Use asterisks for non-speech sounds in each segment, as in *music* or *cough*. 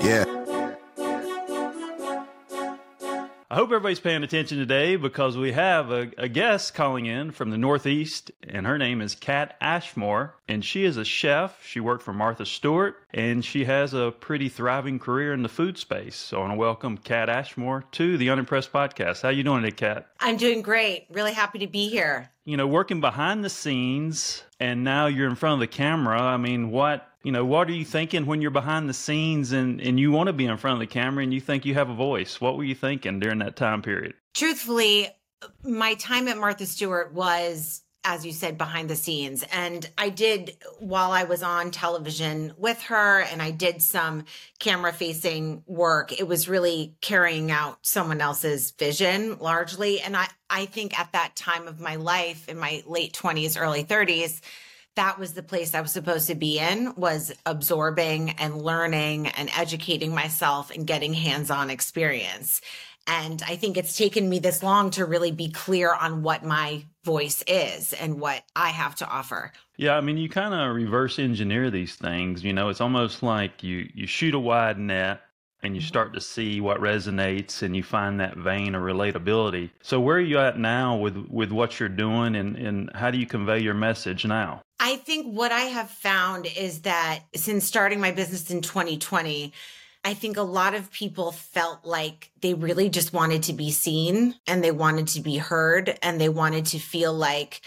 Yeah. I hope everybody's paying attention today because we have a, a, guest calling in from the Northeast, and her name is Kat Ashmore, and she is a chef. She worked for Martha Stewart, and she has a pretty thriving career in the food space. So I want to welcome Kat Ashmore to the Unimpressed podcast. How you doing today, Kat? I'm doing great. Really happy to be here. You know, working behind the scenes, and now you're in front of the camera. I mean, what you know, what are you thinking when you're behind the scenes and, and you want to be in front of the camera and you think you have a voice? What were you thinking during that time period? Truthfully, my time at Martha Stewart was, as you said, behind the scenes. And I did, while I was on television with her and I did some camera facing work, it was really carrying out someone else's vision largely. And I, I think at that time of my life, in my late 20s, early 30s, that was the place I was supposed to be in was absorbing and learning and educating myself and getting hands-on experience. And I think it's taken me this long to really be clear on what my voice is and what I have to offer. Yeah, I mean, you kind of reverse engineer these things. You know, it's almost like you you shoot a wide net and you mm-hmm. start to see what resonates and you find that vein of relatability. So where are you at now with with what you're doing and and how do you convey your message now? I think what I have found is that since starting my business in 2020, I think a lot of people felt like they really just wanted to be seen and they wanted to be heard and they wanted to feel like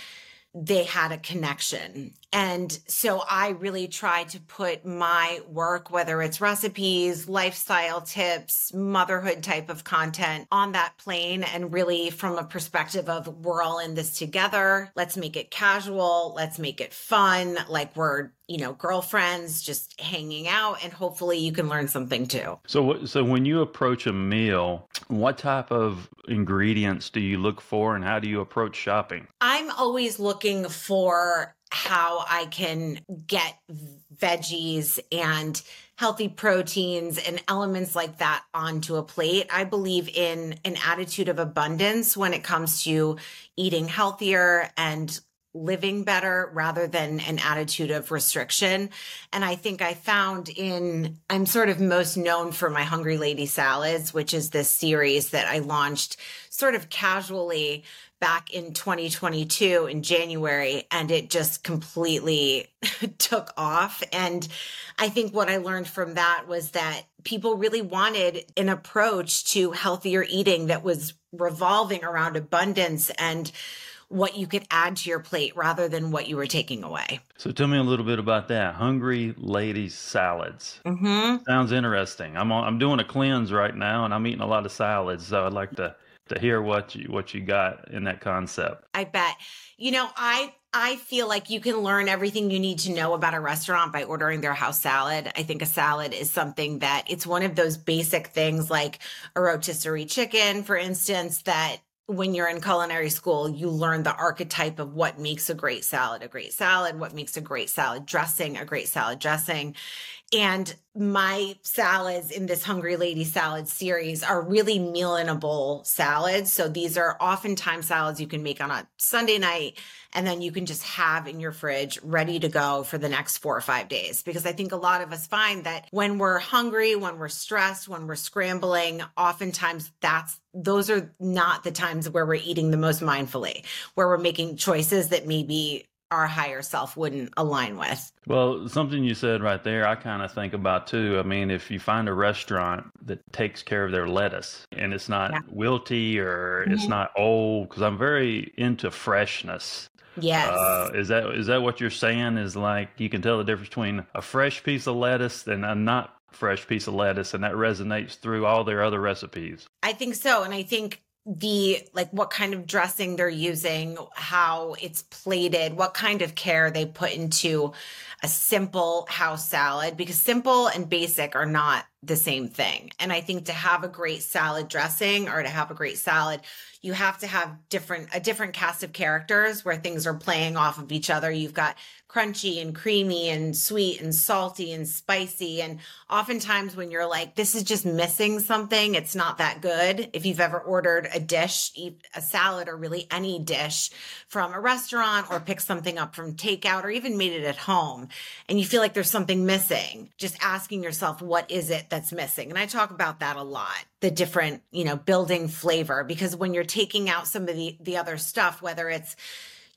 they had a connection. And so I really try to put my work, whether it's recipes, lifestyle tips, motherhood type of content on that plane and really from a perspective of we're all in this together. Let's make it casual. Let's make it fun. Like we're, you know, girlfriends just hanging out and hopefully you can learn something too. So so when you approach a meal, what type of ingredients do you look for and how do you approach shopping? I'm always looking for how I can get veggies and healthy proteins and elements like that onto a plate. I believe in an attitude of abundance when it comes to eating healthier and living better rather than an attitude of restriction. And I think I found in, I'm sort of most known for my Hungry Lady Salads, which is this series that I launched sort of casually back in 2022 in January and it just completely *laughs* took off. And I think what I learned from that was that people really wanted an approach to healthier eating that was revolving around abundance and what you could add to your plate rather than what you were taking away. So tell me a little bit about that. Hungry Ladies Salads. Mm-hmm. Sounds interesting. I'm on, I'm doing a cleanse right now and I'm eating a lot of salads. So I'd like to to hear what you what you got in that concept. I bet. You know, I I feel like you can learn everything you need to know about a restaurant by ordering their house salad. I think a salad is something that it's one of those basic things like a rotisserie chicken, for instance, that when you're in culinary school, you learn the archetype of what makes a great salad a great salad, what makes a great salad dressing a great salad dressing. And my salads in this Hungry Lady salad series are really meal in a bowl salads. So these are oftentimes salads you can make on a Sunday night and then you can just have in your fridge ready to go for the next four or five days. Because I think a lot of us find that when we're hungry, when we're stressed, when we're scrambling, oftentimes that's those are not the times where we're eating the most mindfully, where we're making choices that maybe our higher self wouldn't align with. Well, something you said right there, I kind of think about too. I mean, if you find a restaurant that takes care of their lettuce and it's not yeah. wilty or mm-hmm. it's not old, because I'm very into freshness. Yes. Uh, is that is that what you're saying? Is like you can tell the difference between a fresh piece of lettuce and a not fresh piece of lettuce, and that resonates through all their other recipes. I think so, and I think the like what kind of dressing they're using, how it's plated, what kind of care they put into a simple house salad because simple and basic are not the same thing. And I think to have a great salad dressing or to have a great salad, you have to have different a different cast of characters where things are playing off of each other. You've got crunchy and creamy and sweet and salty and spicy. And oftentimes, when you're like, this is just missing something, it's not that good. If you've ever ordered a dish, a salad, or really any dish from a restaurant or picked something up from takeout or even made it at home, and you feel like there's something missing, just asking yourself, what is it that's missing? And I talk about that a lot the different, you know, building flavor because when you're taking out some of the, the other stuff, whether it's,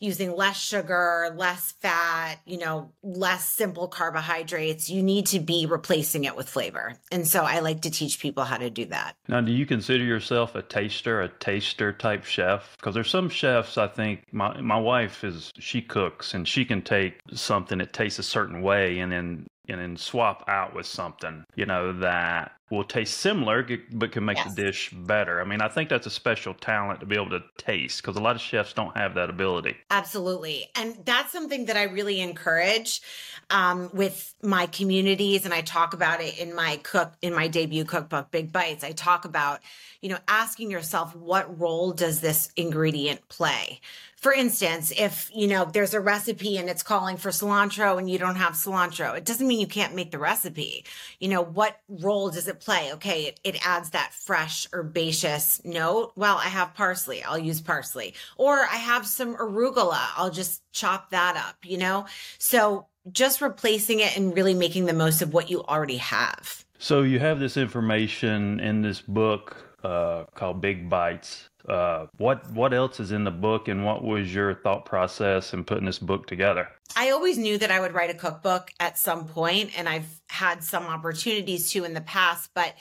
using less sugar, less fat, you know, less simple carbohydrates. You need to be replacing it with flavor. And so I like to teach people how to do that. Now, do you consider yourself a taster, a taster type chef? Because there's some chefs I think my my wife is she cooks and she can take something that tastes a certain way and then and then swap out with something, you know, that will taste similar but can make yes. the dish better. I mean, I think that's a special talent to be able to taste because a lot of chefs don't have that ability. Absolutely. And that's something that I really encourage um, with my communities. And I talk about it in my cook, in my debut cookbook, Big Bites. I talk about, you know, asking yourself, what role does this ingredient play? for instance, if, you know, there's a recipe and it's calling for cilantro and you don't have cilantro, it doesn't mean you can't make the recipe. You know, what role does it play? Okay, it, it adds that fresh herbaceous note. Well, I have parsley. I'll use parsley. Or I have some arugula. I'll just chop that up, you know? So just replacing it and really making the most of what you already have. So you have this information in this book uh, called Big Bites. Uh, what what else is in the book, and what was your thought process in putting this book together? I always knew that I would write a cookbook at some point, and I've had some opportunities to in the past, but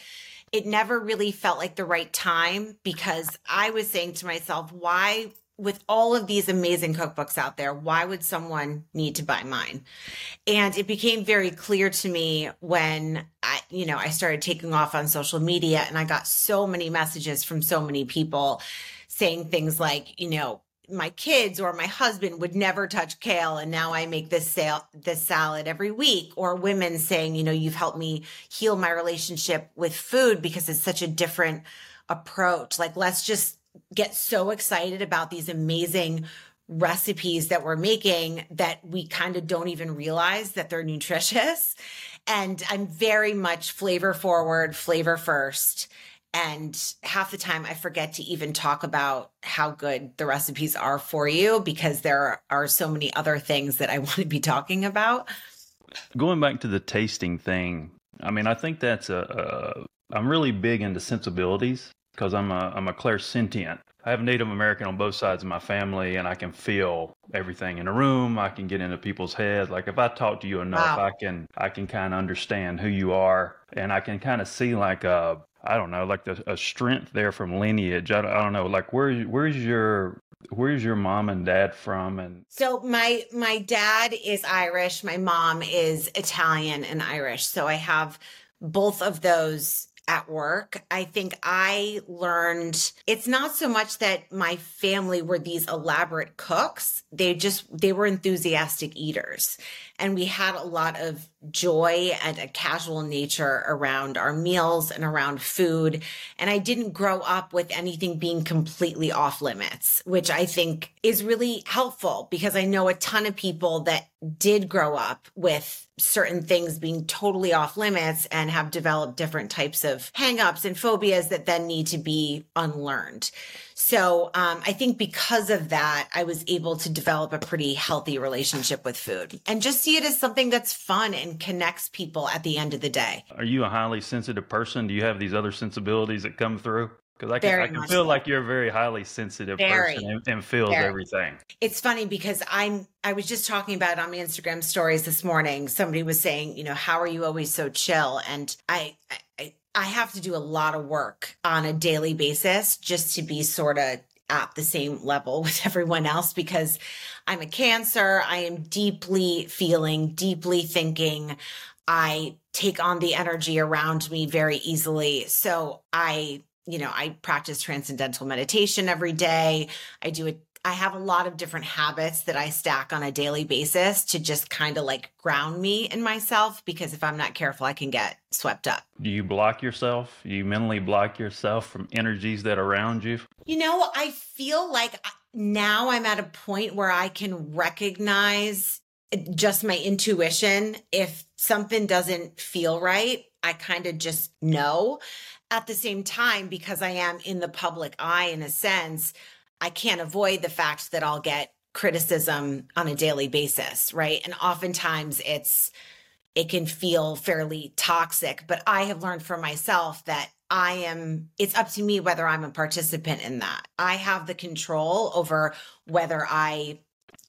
it never really felt like the right time because I was saying to myself, why with all of these amazing cookbooks out there, why would someone need to buy mine? And it became very clear to me when I, you know, I started taking off on social media and I got so many messages from so many people saying things like, you know, my kids or my husband would never touch kale and now I make this sale this salad every week or women saying, you know, you've helped me heal my relationship with food because it's such a different approach. Like let's just get so excited about these amazing recipes that we're making that we kind of don't even realize that they're nutritious. And I'm very much flavor forward, flavor first. And half the time I forget to even talk about how good the recipes are for you because there are so many other things that I *laughs* want to be talking about. Going back to the tasting thing, I mean, I think that's a. I'm really big into sensibilities because I'm a I'm a clairsentient. I have Native American on both sides of my family, and I can feel everything in a room. I can get into people's heads. Like if I talk to you enough, wow. I can I can kind of understand who you are, and I can kind of see like a I don't know, like the, a strength there from lineage. I don't, I don't know, like where where's your where's your mom and dad from and so my my dad is irish my mom is italian and irish so i have both of those at work, I think I learned it's not so much that my family were these elaborate cooks. They just, they were enthusiastic eaters. And we had a lot of joy and a casual nature around our meals and around food. And I didn't grow up with anything being completely off limits, which I think is really helpful because I know a ton of people that did grow up with certain things being totally off limits and have developed different types of hangups and phobias that then need to be unlearned. So um, I think because of that, I was able to develop a pretty healthy relationship with food and just see it as something that's fun and connects people at the end of the day. Are you a highly sensitive person? Do you have these other sensibilities that come through? Because I can, I can feel so. like you're a very highly sensitive very, person and, and feels very. everything. It's funny because I'm I was just talking about on my Instagram stories this morning. Somebody was saying, you know, how are you always so chill? And I, I I have to do a lot of work on a daily basis just to be sort of at the same level *laughs* with everyone else because I'm a cancer. I am deeply feeling, deeply thinking. I take on the energy around me very easily. So I you know, I practice transcendental meditation every day. I do a I have a lot of different habits that I stack on a daily basis to just kind of like ground me in myself because if I'm not careful, I can get swept up. Do you block yourself? Do you mentally block yourself from energies that are around you? You know, I feel like now I'm at a point where I can recognize just my intuition. If something doesn't feel right, I kind of just know. At the same time, because I am in the public eye in a sense, I can't avoid the fact that I'll get criticism on a daily basis, right? And oftentimes it's, it can feel fairly toxic, but I have learned for myself that I am, it's up to me whether I'm a participant in that. I have the control over whether I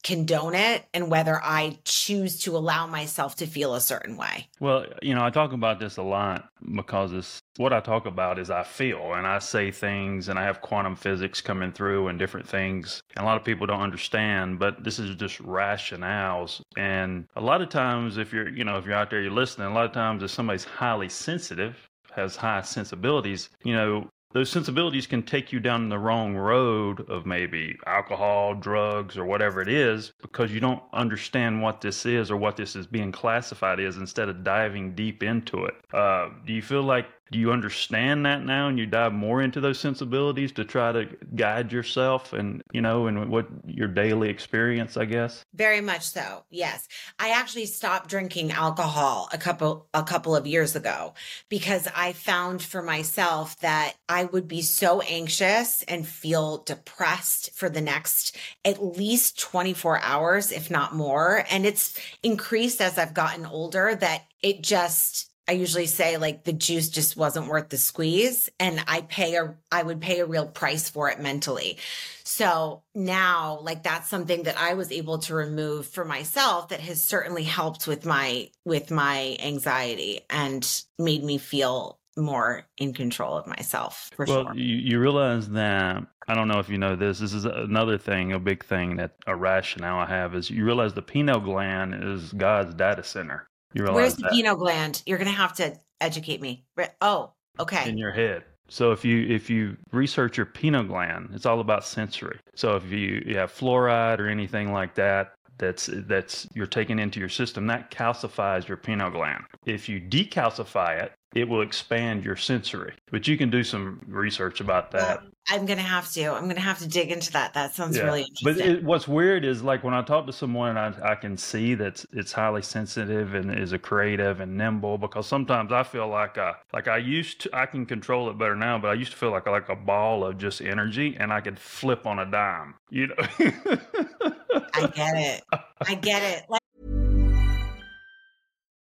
condone it and whether I choose to allow myself to feel a certain way. Well, you know, I talk about this a lot because it's what I talk about is I feel and I say things and I have quantum physics coming through and different things. And a lot of people don't understand, but this is just rationales. And a lot of times if you're, you know, if you're out there you're listening, a lot of times if somebody's highly sensitive, has high sensibilities, you know, those sensibilities can take you down the wrong road of maybe alcohol, drugs, or whatever it is because you don't understand what this is or what this is being classified as instead of diving deep into it. Uh, do you feel like do you understand that now and you dive more into those sensibilities to try to guide yourself and you know and what your daily experience i guess? Very much so yes. I actually stopped drinking alcohol a couple a couple of years ago because i found for myself that i would be so anxious and feel depressed for the next at least 24 hours if not more. And it's increased as i've gotten older that it just I usually say like the juice just wasn't worth the squeeze and I pay a I would pay a real price for it mentally. So now like that's something that I was able to remove for myself that has certainly helped with my with my anxiety and made me feel more in control of myself for well, sure. You, you realize that I don't know if you know this. This is another thing, a big thing that a rationale I have is you realize the pineal gland is God's data center. You realize Where's the that pineal gland? You're going to have to educate me. Oh, okay. in your head. So if you if you research your pineal gland, it's all about sensory. So if you, you have fluoride or anything like that, that's that's you're taking into your system, that calcifies your pineal gland. If you decalcify it, it will expand your sensory. But you can do some research about that. Well, I'm gonna have to. I'm gonna have to dig into that. That sounds really interesting. But it, what's weird is like when I talk to someone, I, I can see that it's highly sensitive and is a creative and nimble. Because sometimes I feel like I, like I used to, I can control it better now. But I used to feel like like a ball of just energy, and I could flip on a dime. You know. I get it. I get it. *laughs* Like-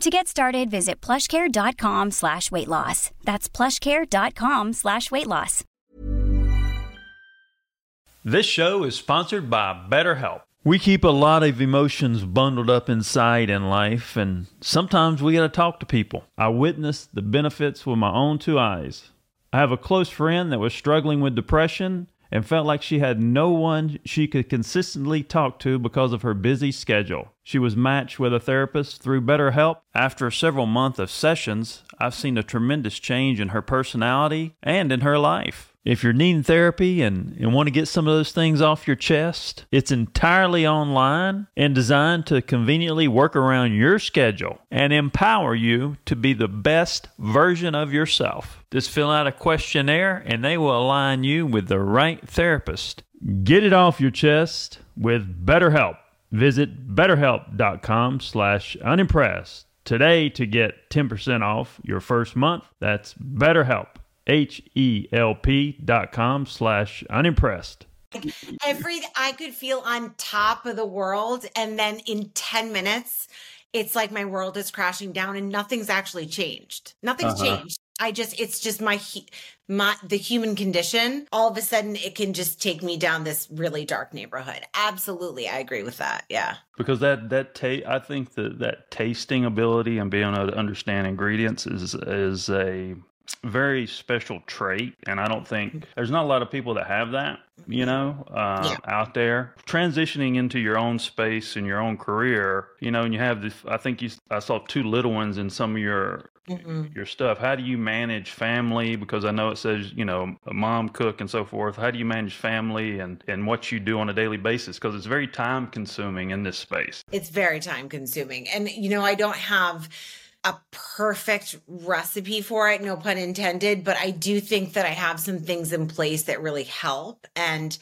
To get started, visit plushcare.com slash weight loss. That's plushcare.com slash weight loss. This show is sponsored by BetterHelp. We keep a lot of emotions bundled up inside in life, and sometimes we got to talk to people. I witnessed the benefits with my own two eyes. I have a close friend that was struggling with depression and felt like she had no one she could consistently talk to because of her busy schedule. She was matched with a therapist through BetterHelp. After several months of sessions, I've seen a tremendous change in her personality and in her life. If you're needing therapy and, and want to get some of those things off your chest, it's entirely online and designed to conveniently work around your schedule and empower you to be the best version of yourself. Just fill out a questionnaire and they will align you with the right therapist. Get it off your chest with BetterHelp. Visit betterhelp.com slash unimpressed today to get 10% off your first month. That's BetterHelp, H-E-L-P dot com slash unimpressed. Every I could feel on top of the world, and then in 10 minutes, it's like my world is crashing down and nothing's actually changed. Nothing's uh-huh. changed. I just it's just my my the human condition. All of a sudden it can just take me down this really dark neighborhood. Absolutely, I agree with that. Yeah. Because that that ta- I think that that tasting ability and being able to understand ingredients is is a very special trait and i don't think there's not a lot of people that have that you know uh, yeah. out there. Transitioning into your own space and your own career you know and you have this i think you i saw two little ones in some of your mm your stuff. How do you manage family? Because i know it says you know a mom cook and so forth. How do you manage family and and what you do on a daily basis? Because it's very time consuming in this space. It's very time consuming. And you know i don't have a perfect recipe for it, no pun intended, but I do think that I have some things in place that really help. And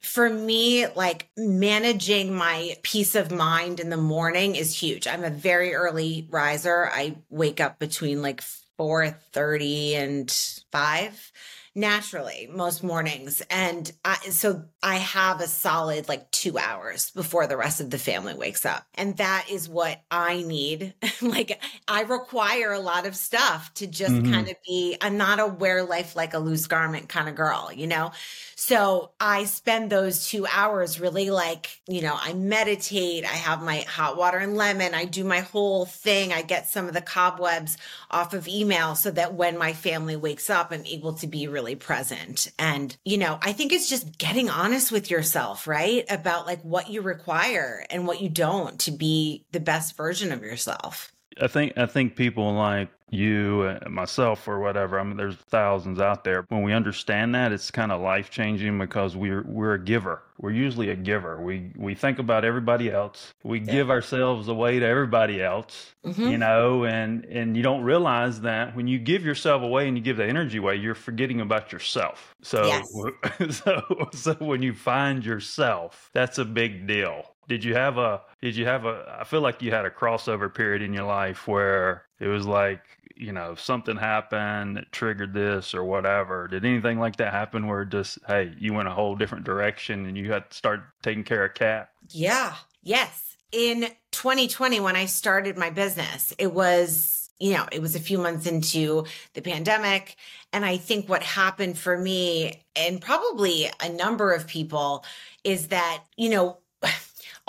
for me, like managing my peace of mind in the morning is huge. I'm a very early riser. I wake up between like 4:30 and 5 naturally most mornings. And I, so I have a solid like two hours before the rest of the family wakes up. And that is what I need. *laughs* like I require a lot of stuff to just mm-hmm. kind of be, I'm not a wear life like a loose garment kind of girl, you know? So I spend those two hours really like, you know, I meditate, I have my hot water and lemon, I do my whole thing. I get some of the cobwebs off of email so that when my family wakes up, I'm able to be really present. And, you know, I think it's just getting honest with yourself, right? About like what you require and what you don't to be the best version of yourself. I think I think people like you and myself or whatever. I mean, there's thousands out there. When we understand that, it's kind of life changing because we're we're a giver. We're usually a giver. We we think about everybody else. We yeah. give ourselves away to everybody else. Mm-hmm. You know, and and you don't realize that when you give yourself away and you give the energy away, you're forgetting about yourself. So yes. *laughs* so so when you find yourself, that's a big deal did you have a did you have a i feel like you had a crossover period in your life where it was like you know if something happened that triggered this or whatever did anything like that happen where just hey you went a whole different direction and you had to start taking care of Kat yeah. Yes. In 2020 when i started my business it was you know it was a few months into the pandemic. And i think what happened for me and probably a number of people is that you know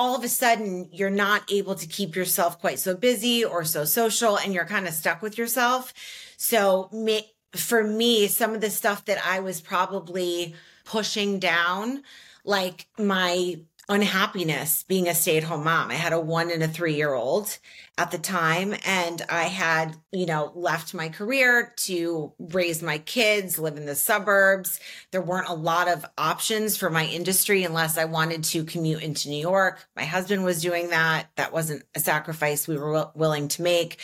all of a sudden you're not able to keep yourself quite so busy or so social and you're kind of stuck with yourself. So me, for me, some of the stuff that I was probably pushing down, like my unhappiness being a stay at home mom. I had a one and a three year old at the time, and I had, you know, left my career to raise my kids, live in the suburbs. There weren't a lot of options for my industry unless I wanted to commute into New York. My husband was doing that. That wasn't a sacrifice we were willing to make.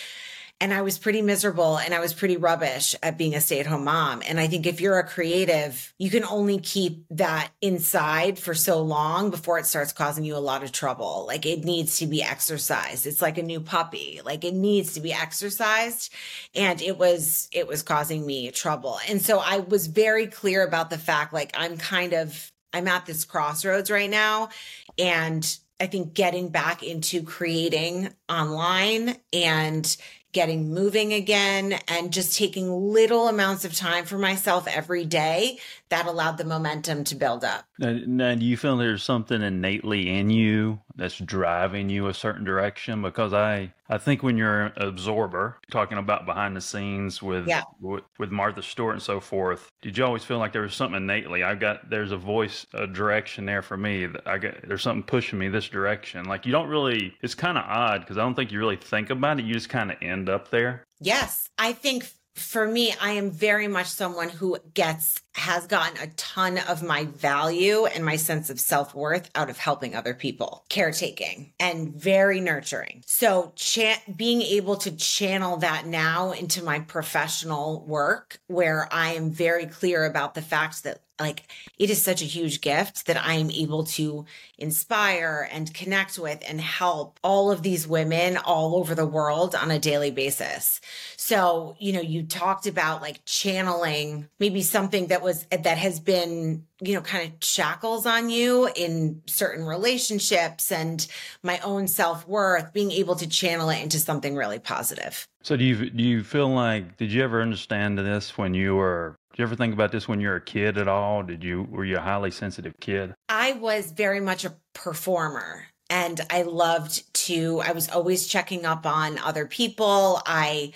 And I was pretty miserable and I was pretty rubbish at being a stay at home mom. And I think if you're a creative, you can only keep that inside for so long before it starts causing you a lot of trouble. Like it needs to be exercised. It's like a new puppy. Like it needs to be exercised. And it was, it was causing me trouble. And so I was very clear about the fact like I'm kind of, I'm at this crossroads right now. And I think getting back into creating online and getting moving again and just taking little amounts of time for myself every day that allowed the momentum to build up. Now, now, do you feel there's something innately in you that's driving you a certain direction? Because I, I think when you're an absorber, talking about behind the scenes with, yeah. with, with Martha Stewart and so forth, did you always feel like there was something innately? I got there's a voice, a direction there for me. That I got there's something pushing me this direction. Like you don't really. It's kind of odd because I don't think you really think about it. You just kind of end up there. Yes, I think for me, I am very much someone who gets, has gotten a ton of my value and my sense of self worth out of helping other people, caretaking and very nurturing. So cha- being able to channel that now into my professional work where I am very clear about the fact that like it is such a huge gift that I am able to inspire and connect with and help all of these women all over the world on a daily basis. So, you know, you talked about like channeling maybe something that was that has been, you know, kind of shackles on you in certain relationships and my own self-worth, being able to channel it into something really positive. So do you do you feel like did you ever understand this when you were did you ever think about this when you were a kid at all? Did you were you a highly sensitive kid? I was very much a performer and I loved to I was always checking up on other people. I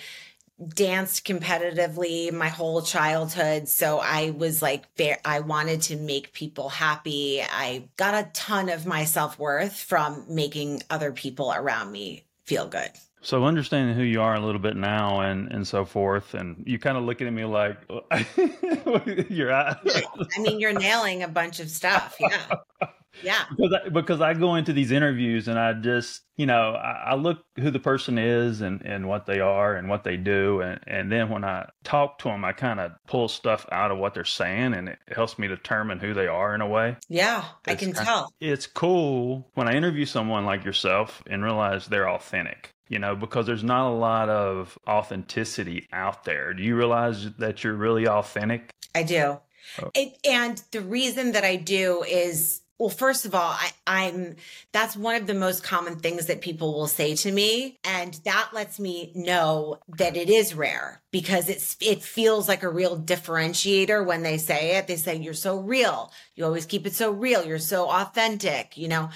danced competitively my whole childhood. So I was like, I wanted to make people happy. I got a ton of my self worth from making other people around me feel good. So understanding who you are a little bit now and and so forth, and you kind of looking at me like *laughs* your eyes. I mean, you're nailing a bunch of stuff. Yeah. *laughs* Yeah. Because I, because I go into these interviews and I just, you know, I, I, look who the person is and, and what they are and what they do. And, and then when I talk to them, I kind of pull stuff out of what they're saying and it helps me determine who they are in a way. Yeah, I can tell. It's cool when I interview someone like yourself and realize they're authentic you know, because there's not a lot of authenticity out there. Do you realize that you're really authentic? I do. Oh. It, and the reason that I do is well, first of all, I, am that's one of the most common things that people will say to me. And that lets me know that it is rare because it's it feels like a real differentiator when they say it. They say, You're so real. You always keep it so real. You're so authentic, you know.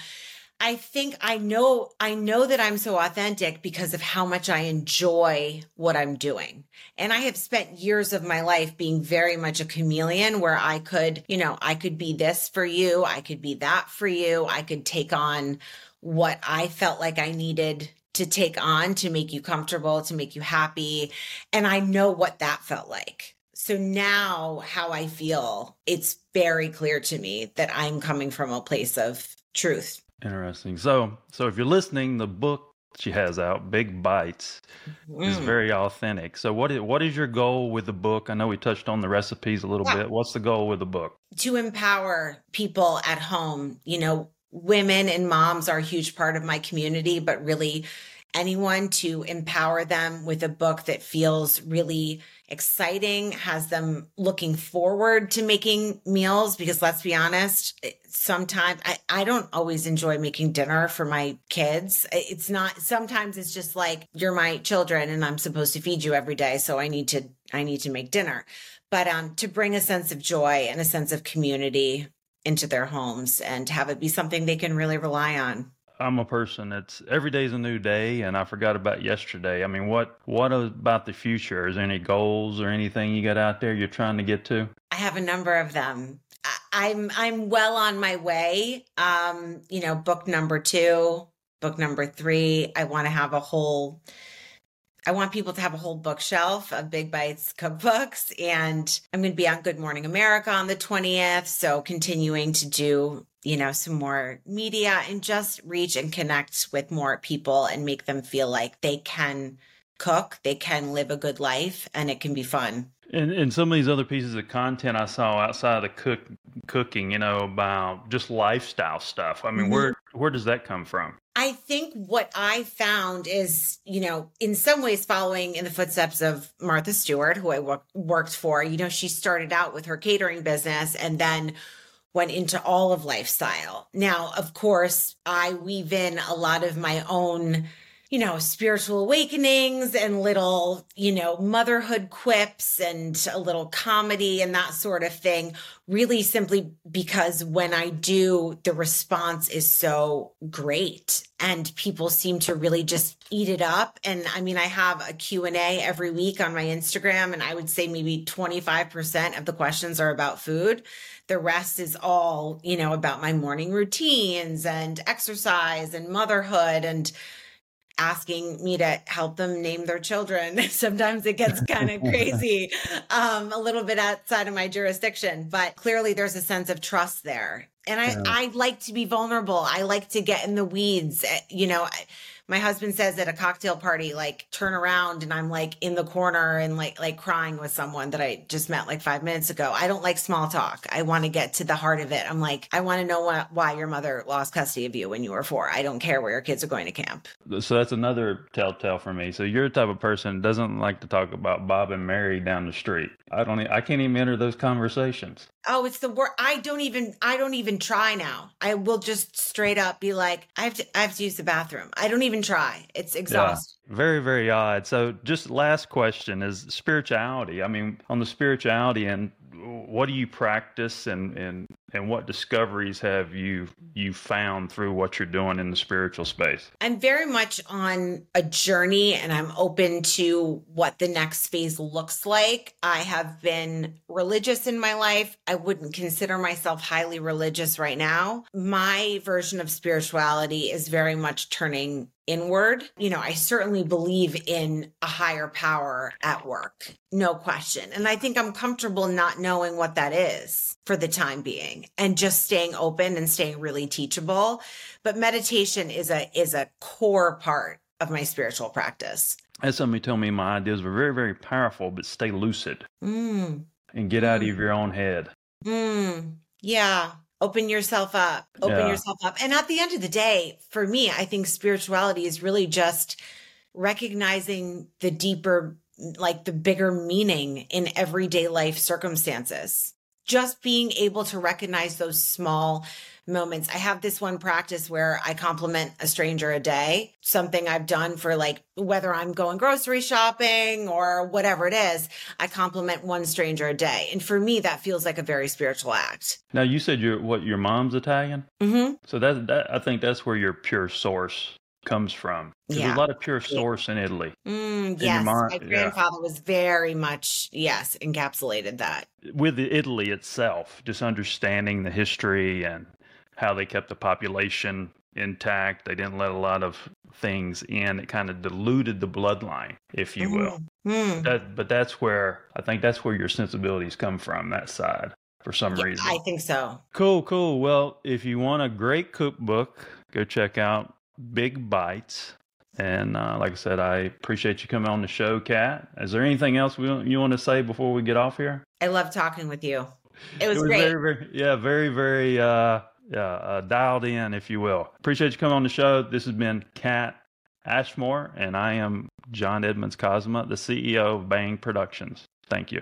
I think I know, I know that I'm so authentic because of how much I enjoy what I'm doing. And I have spent years of my life being very much a chameleon where I could, you know, I could be this for you. I could be that for you. I could take on what I felt like I needed to take on to make you comfortable, to make you happy. And I know what that felt like. So now how I feel, it's very clear to me that I'm coming from a place of truth Interesting. So, so if you're listening, the book she has out, Big Bites, mm. is very authentic. So, what is what is your goal with the book? I know we touched on the recipes a little yeah. bit. What's the goal with the book? To empower people at home. You know, women and moms are a huge part of my community, but really anyone to empower them with a book that feels really exciting, has them looking forward to making meals. Because let's be honest, sometimes I, I don't always enjoy making dinner for my kids. It's not, sometimes it's just like, you're my children and I'm supposed to feed you every day. So I need to, I need to make dinner. But um, to bring a sense of joy and a sense of community into their homes and have it be something they can really rely on. I'm a person that's every day's a new day and I forgot about yesterday. I mean, what what about the future? Is there any goals or anything you got out there you're trying to get to? I have a number of them. I'm I'm well on my way. Um, you know, book number 2, book number 3, I want to have a whole I want people to have a whole bookshelf of Big Bites cookbooks. And I'm going to be on Good Morning America on the 20th. So continuing to do, you know, some more media and just reach and connect with more people and make them feel like they can cook, they can live a good life, and it can be fun. And, and some of these other pieces of content I saw outside of the cook cooking, you know, about just lifestyle stuff. I mean, mm-hmm. where where does that come from? I think what I found is, you know, in some ways following in the footsteps of Martha Stewart, who I worked for. You know, she started out with her catering business and then went into all of lifestyle. Now, of course, I weave in a lot of my own you know, spiritual awakenings and little, you know, motherhood quips and a little comedy and that sort of thing. Really simply because when I do, the response is so great and people seem to really just eat it up. And I mean, I have a Q&A every week on my Instagram and I would say maybe 25% of the questions are about food. The rest is all, you know, about my morning routines and exercise and motherhood and asking me to help them name their children. *laughs* Sometimes it gets *laughs* kind of crazy, um, a little bit outside of my jurisdiction, but clearly there's a sense of trust there. And I, yeah. I like to be vulnerable. I like to get in the weeds. Eh, you know, my husband says at a cocktail party, like turn around and I'm like in the corner and like like crying with someone that I just met like five minutes ago. I don't like small talk. I want to get to the heart of it. I'm like, I want to know what, why your mother lost custody of you when you were four. I don't care where your kids are going to camp. So that's another telltale for me. So you're the type of person doesn't like to talk about Bob and Mary down the street. I don't. I can't even enter those conversations. Oh, it's the word. I don't even. I don't even try now. I will just straight up be like, I have to. I have to use the bathroom. I don't even try. It's exhausting. Yeah, very, very odd. So, just last question is spirituality. I mean, on the spirituality and what do you practice and, and and what discoveries have you you found through what you're doing in the spiritual space? I'm very much on a journey and i'm open to what the next phase looks like. I have been religious in my life. I wouldn't consider myself highly religious right now. My version of spirituality is very much turning inward. You know, I certainly believe in a higher power at work, no question. And I think I'm comfortable not knowing what that is for the time being and just staying open and staying really teachable. But meditation is a is a core part of my spiritual practice. As somebody told me my ideas were very, very powerful, but stay lucid mm. and get out mm. of your own head. Mm. Yeah open yourself up open yeah. yourself up and at the end of the day for me i think spirituality is really just recognizing the deeper like the bigger meaning in everyday life circumstances just being able to recognize those small moments. I have this one practice where I compliment a stranger a day, something I've done for like whether I'm going grocery shopping or whatever it is, I compliment one stranger a day. And for me, that feels like a very spiritual act. Now, you said your what your mom's Italian? Mm-hmm. So that, that I think that's where your pure source comes from. There's yeah. a lot of pure source in Italy. Mm, yes, mom, my grandfather yeah. was very much yes encapsulated that with Italy itself. Just understanding the history and how they kept the population intact. They didn't let a lot of things in. It kind of diluted the bloodline, if you will. Mm-hmm. That, but that's where I think that's where your sensibilities come from. That side for some yeah, reason. I think so. Cool, cool. Well, if you want a great cookbook, go check out Big Bites. And uh, like I said, I appreciate you coming on the show, Kat. Is there anything else we, you want to say before we get off here? I love talking with you. It was, it was great. Very, very, yeah, very, very uh, yeah, uh, dialed in, if you will. Appreciate you coming on the show. This has been Kat Ashmore, and I am John Edmonds Cosma, the CEO of Bang Productions. Thank you.